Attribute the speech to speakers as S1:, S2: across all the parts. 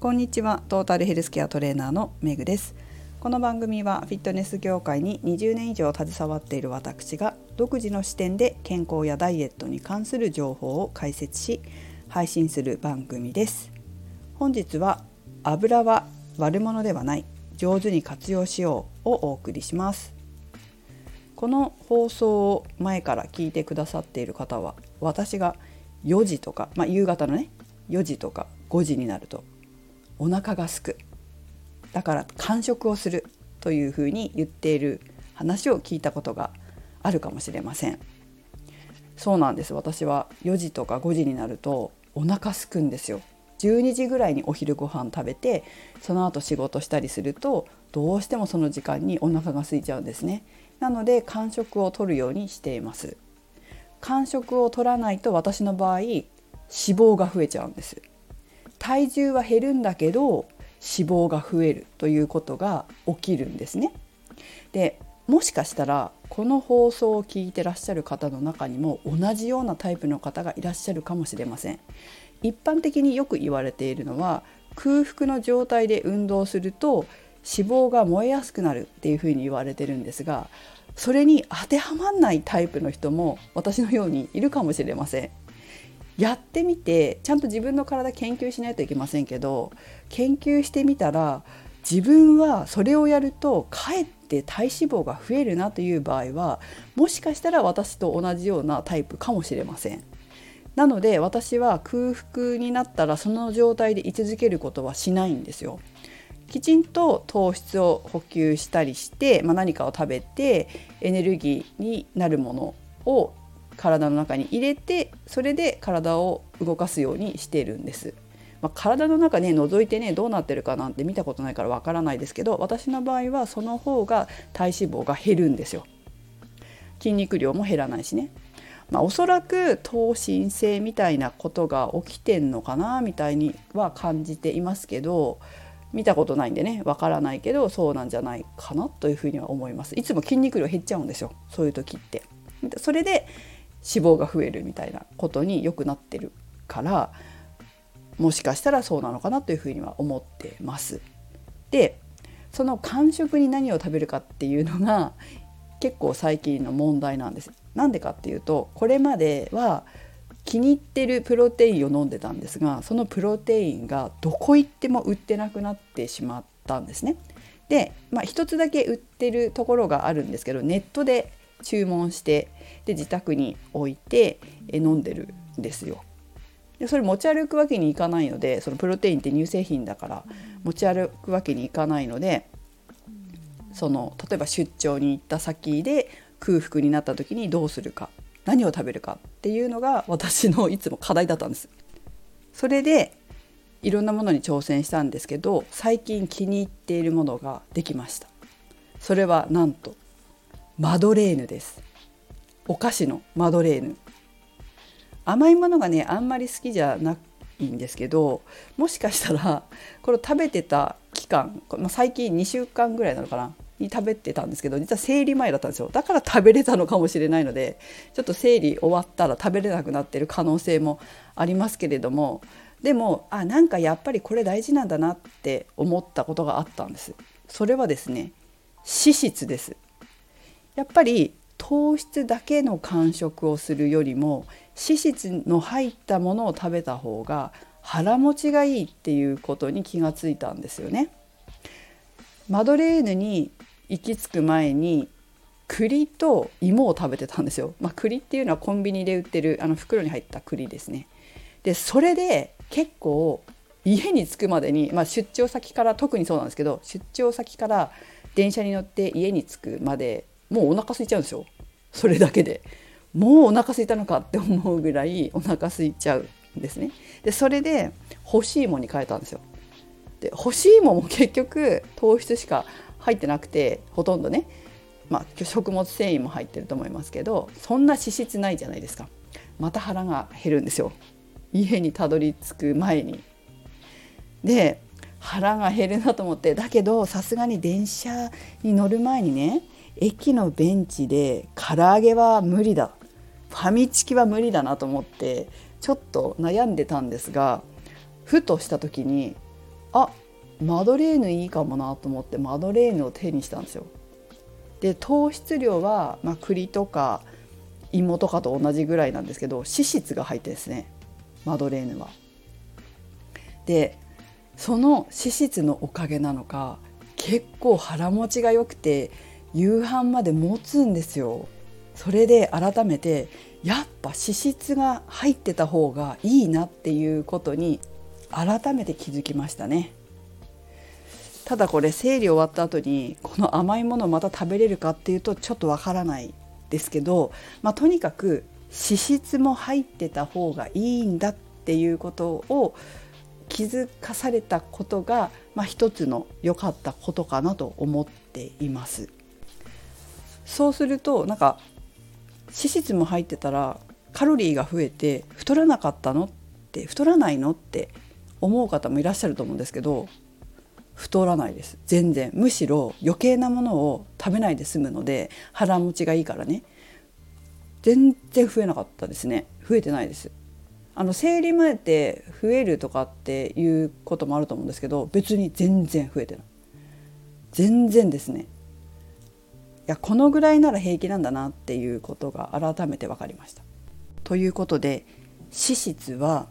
S1: こんにちは。トータルヘルスケアトレーナーのめぐです。この番組はフィットネス業界に20年以上携わっている私が独自の視点で健康やダイエットに関する情報を解説し配信する番組です。本日は油は悪者ではない上手に活用しようをお送りします。この放送を前から聞いてくださっている方は私が4時とか、まあ、夕方のね4時とか5時になるとお腹がすく。だから間食をするというふうに言っている話を聞いたことがあるかもしれません。そうなんです。私は4時とか5時になるとお腹すくんですよ。12時ぐらいにお昼ご飯食べてその後仕事したりするとどうしてもその時間にお腹が空いちゃうんですね。なので間食を取るようにしています。間食を取らないと私の場合脂肪が増えちゃうんです。体重は減るんだけど脂肪が増えるということが起きるんですね。でもしかしたらこの放送を聞いてらっしゃる方の中にも同じようなタイプの方がいらっしゃるかもしれません。一般的によく言われているのは空腹の状態で運動すると脂肪が燃えやすくなるっていうふうに言われてるんですがそれに当てはまんないタイプの人も私のようにいるかもしれません。やってみてちゃんと自分の体研究しないといけませんけど研究してみたら自分はそれをやるとかえって体脂肪が増えるなという場合はもしかしたら私と同じようなタイプかもしれません。なので私は空腹になったらその状態で居続けることはしないんですよ。きちんと糖質を補給したりして、まあ、何かを食べてエネルギーになるものを体の中に入れてそれで体を動かすようにしているんです。まあ、体の中ね覗いてねどうなってるかなんて見たことないからわからないですけど私の場合はその方が体脂肪が減るんですよ。筋肉量も減らないしね。まあ、おそらく糖心性みたいなことが起きてんのかなみたいには感じていますけど見たことないんでねわからないけどそうなんじゃないかなというふうには思いますいつも筋肉量減っちゃうんですよそういう時ってそれで脂肪が増えるみたいなことによくなってるからもしかしたらそうなのかなというふうには思ってます。でその間食に何を食べるかっていうのが結構最近の問題なんです。なんでかっていうとこれまでは気に入ってるプロテインを飲んでたんですがそのプロテインがどこ行っても売ってなくなってしまったんですね。で、まあ、一つだけ売ってるところがあるんですけどネットで注文してで自宅に置いて飲んでるんですよ。でそれ持ち歩くわけにいかないのでそのプロテインって乳製品だから持ち歩くわけにいかないのでその例えば出張に行った先で空腹になった時にどうするか何を食べるかっていうのが私のいつも課題だったんです。それでいろんなものに挑戦したんですけど最近気に入っているものができました。それはなんとマドレーヌです。お菓子のマドレーヌ。甘いものがねあんまり好きじゃないんですけどもしかしたらこれ食べてた期間、最近2週間ぐらいなのかなに食べてたんですけど実は生理前だったんですよ。だから食べれたのかもしれないのでちょっと生理終わったら食べれなくなってる可能性もありますけれどもでもあなんかやっぱりこれ大事なんだなって思ったことがあったんです。それはですね脂質です。やっぱり糖質だけの間食をするよりも脂質の入ったものを食べた方が腹持ちがいいっていうことに気がついたんですよね。マドレーヌに行き着く前に栗と芋を食べてたんですよ。まあ、栗っていうのはコンビニで売ってるあの袋に入った栗ですね。でそれで結構家に着くまでに、まあ、出張先から特にそうなんですけど出張先から電車に乗って家に着くまでもうお腹空いちゃうんですよ。それだけで。もうお腹空いたのかって思うぐらいお腹空いちゃうんですね。でそれで干し芋に変えたんですよ。で干し芋も結局糖質しか入ってなくてほとんどね。まあ食物繊維も入ってると思いますけどそんな脂質ないじゃないですか。また腹が減るんですよ。家にたどり着く前に。で腹が減るなと思って。だけどさすがに電車に乗る前にね駅のベンチで唐揚げは無理だファミチキは無理だなと思ってちょっと悩んでたんですがふとした時にあマドレーヌいいかもなと思ってマドレーヌを手にしたんですよ。で糖質量は、まあ、栗とか芋とかと同じぐらいなんですけど脂質が入ってですねマドレーヌは。でその脂質のおかげなのか結構腹持ちが良くて夕飯まで持つんですよ。それで改めてやっぱ脂質が入ってた方がいいなっていうことに改めて気づきましたね。ただこれ生理終わった後にこの甘いものをまた食べれるかっていうとちょっとわからないですけど、まあ、とにかく脂質も入ってた方がいいんだっていうことを気づかされたことが、まあ、一つの良かったことかなと思っています。そうするとなんか脂質も入ってたらカロリーが増えて太らなかったのって太らないのって思う方もいらっしゃると思うんですけど太らないです。全然。むしろ余計なものを食べないで済むので腹持ちがいいからね。全然増えなかったですね。増えてないです。あの生理前って増えるとかっていうこともあると思うんですけど別に全然増えてない。全然ですね。やこのぐらいなら平気なんだなっていうことが改めて分かりました。ということで脂質は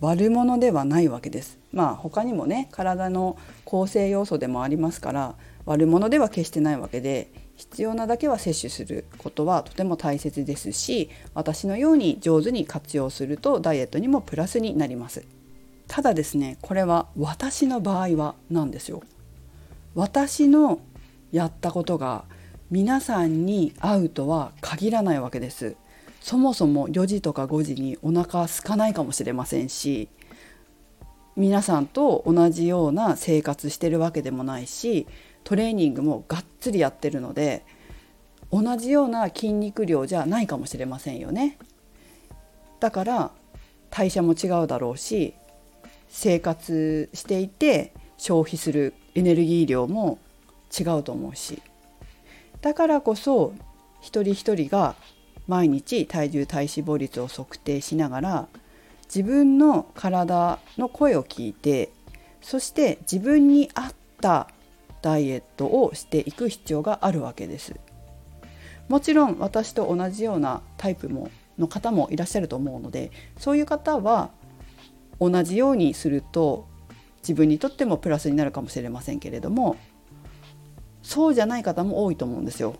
S1: 悪者ではないわけです。まあ他にもね体の構成要素でもありますから悪者では決してないわけで必要なだけは摂取することはとても大切ですし私のように上手に活用するとダイエットにもプラスになります。ただですねこれは私の場合はなんですよ。私のやったことが皆さんに合うとは限らないわけですそもそも4時とか5時にお腹空かないかもしれませんし皆さんと同じような生活してるわけでもないしトレーニングもがっつりやってるので同じような筋肉量じゃないかもしれませんよね。だから代謝も違うだろうし生活していて消費するエネルギー量も違うと思うしだからこそ一人一人が毎日体重体脂肪率を測定しながら自分の体の声を聞いてそして自分に合ったダイエットをしていく必要があるわけです。もちろん私と同じようなタイプもの方もいらっしゃると思うのでそういう方は同じようにすると自分にとってもプラスになるかもしれませんけれどもそうじゃない方も多いと思うんですよ。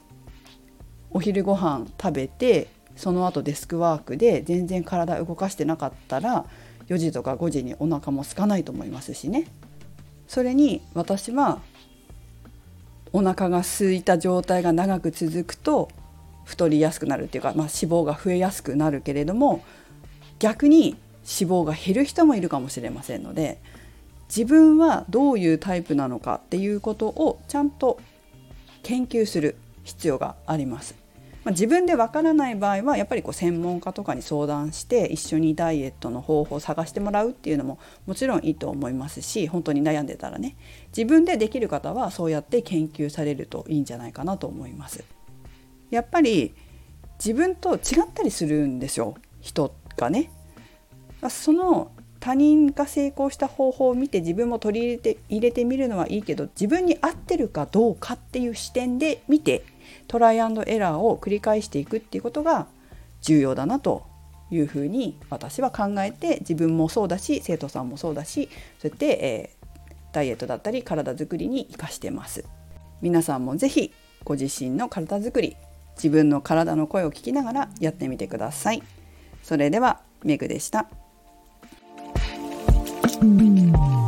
S1: お昼ご飯食べてその後デスクワークで全然体動かしてなかったら4時とか5時にお腹も空かないと思いますしねそれに私はお腹が空いた状態が長く続くと太りやすくなるっていうか、まあ、脂肪が増えやすくなるけれども逆に脂肪が減る人もいるかもしれませんので自分はどういうタイプなのかっていうことをちゃんと研究する必要があります。まあ、自分でわからない場合はやっぱりこう専門家とかに相談して一緒にダイエットの方法を探してもらうっていうのももちろんいいと思いますし本当に悩んでたらね自分でできる方はそうやって研究されるといいんじゃないかなと思います。やっぱり自分と違ったりするんですよ人がね。その他人が成功した方法を見て自分も取り入れて入れてみるのはいいけど自分に合ってるかどうかっていう視点で見てトライアンドエラーを繰り返していくっていうことが重要だなというふうに私は考えて自分もそうだし生徒さんもそうだしそうやって、えー、ダイエットだったり体づくりに生かしてます皆さんも是非ご自身の体づくり自分の体の声を聞きながらやってみてくださいそれではメグでした。うん